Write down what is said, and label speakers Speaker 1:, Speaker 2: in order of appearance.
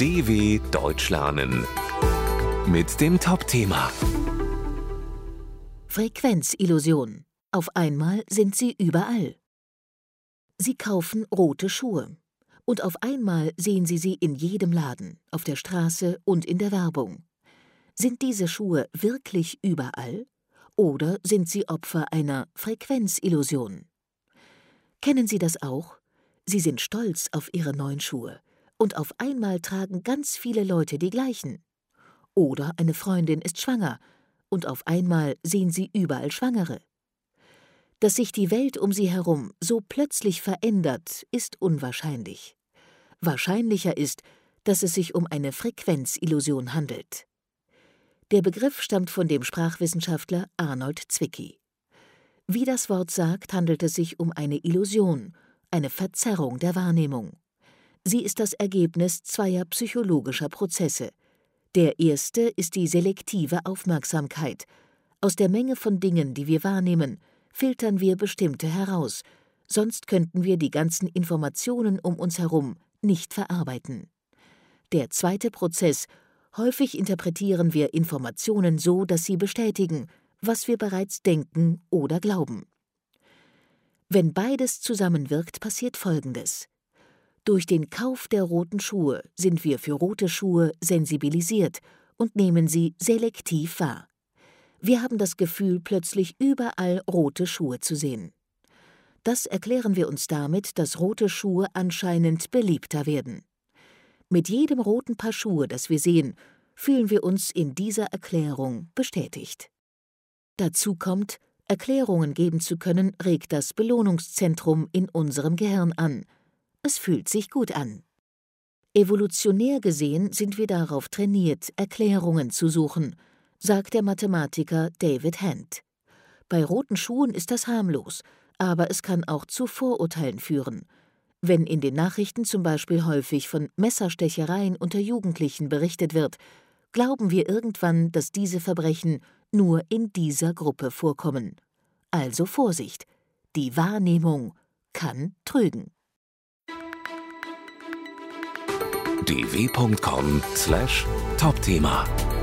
Speaker 1: DW Deutsch lernen mit dem Top-Thema
Speaker 2: Frequenzillusion. Auf einmal sind sie überall. Sie kaufen rote Schuhe. Und auf einmal sehen Sie sie in jedem Laden, auf der Straße und in der Werbung. Sind diese Schuhe wirklich überall? Oder sind sie Opfer einer Frequenzillusion? Kennen Sie das auch? Sie sind stolz auf Ihre neuen Schuhe und auf einmal tragen ganz viele Leute die gleichen. Oder eine Freundin ist schwanger und auf einmal sehen Sie überall Schwangere. Dass sich die Welt um Sie herum so plötzlich verändert, ist unwahrscheinlich. Wahrscheinlicher ist, dass es sich um eine Frequenzillusion handelt. Der Begriff stammt von dem Sprachwissenschaftler Arnold Zwicky. Wie das Wort sagt, handelt es sich um eine Illusion, eine Verzerrung der Wahrnehmung. Sie ist das Ergebnis zweier psychologischer Prozesse. Der erste ist die selektive Aufmerksamkeit. Aus der Menge von Dingen, die wir wahrnehmen, filtern wir bestimmte heraus, sonst könnten wir die ganzen Informationen um uns herum nicht verarbeiten. Der zweite Prozess Häufig interpretieren wir Informationen so, dass sie bestätigen, was wir bereits denken oder glauben. Wenn beides zusammenwirkt, passiert Folgendes. Durch den Kauf der roten Schuhe sind wir für rote Schuhe sensibilisiert und nehmen sie selektiv wahr. Wir haben das Gefühl, plötzlich überall rote Schuhe zu sehen. Das erklären wir uns damit, dass rote Schuhe anscheinend beliebter werden. Mit jedem roten Paar Schuhe, das wir sehen, fühlen wir uns in dieser Erklärung bestätigt. Dazu kommt, Erklärungen geben zu können, regt das Belohnungszentrum in unserem Gehirn an – es fühlt sich gut an. Evolutionär gesehen sind wir darauf trainiert, Erklärungen zu suchen, sagt der Mathematiker David Hand. Bei roten Schuhen ist das harmlos, aber es kann auch zu Vorurteilen führen. Wenn in den Nachrichten zum Beispiel häufig von Messerstechereien unter Jugendlichen berichtet wird, glauben wir irgendwann, dass diese Verbrechen nur in dieser Gruppe vorkommen. Also Vorsicht, die Wahrnehmung kann trügen
Speaker 1: dw.com/topthema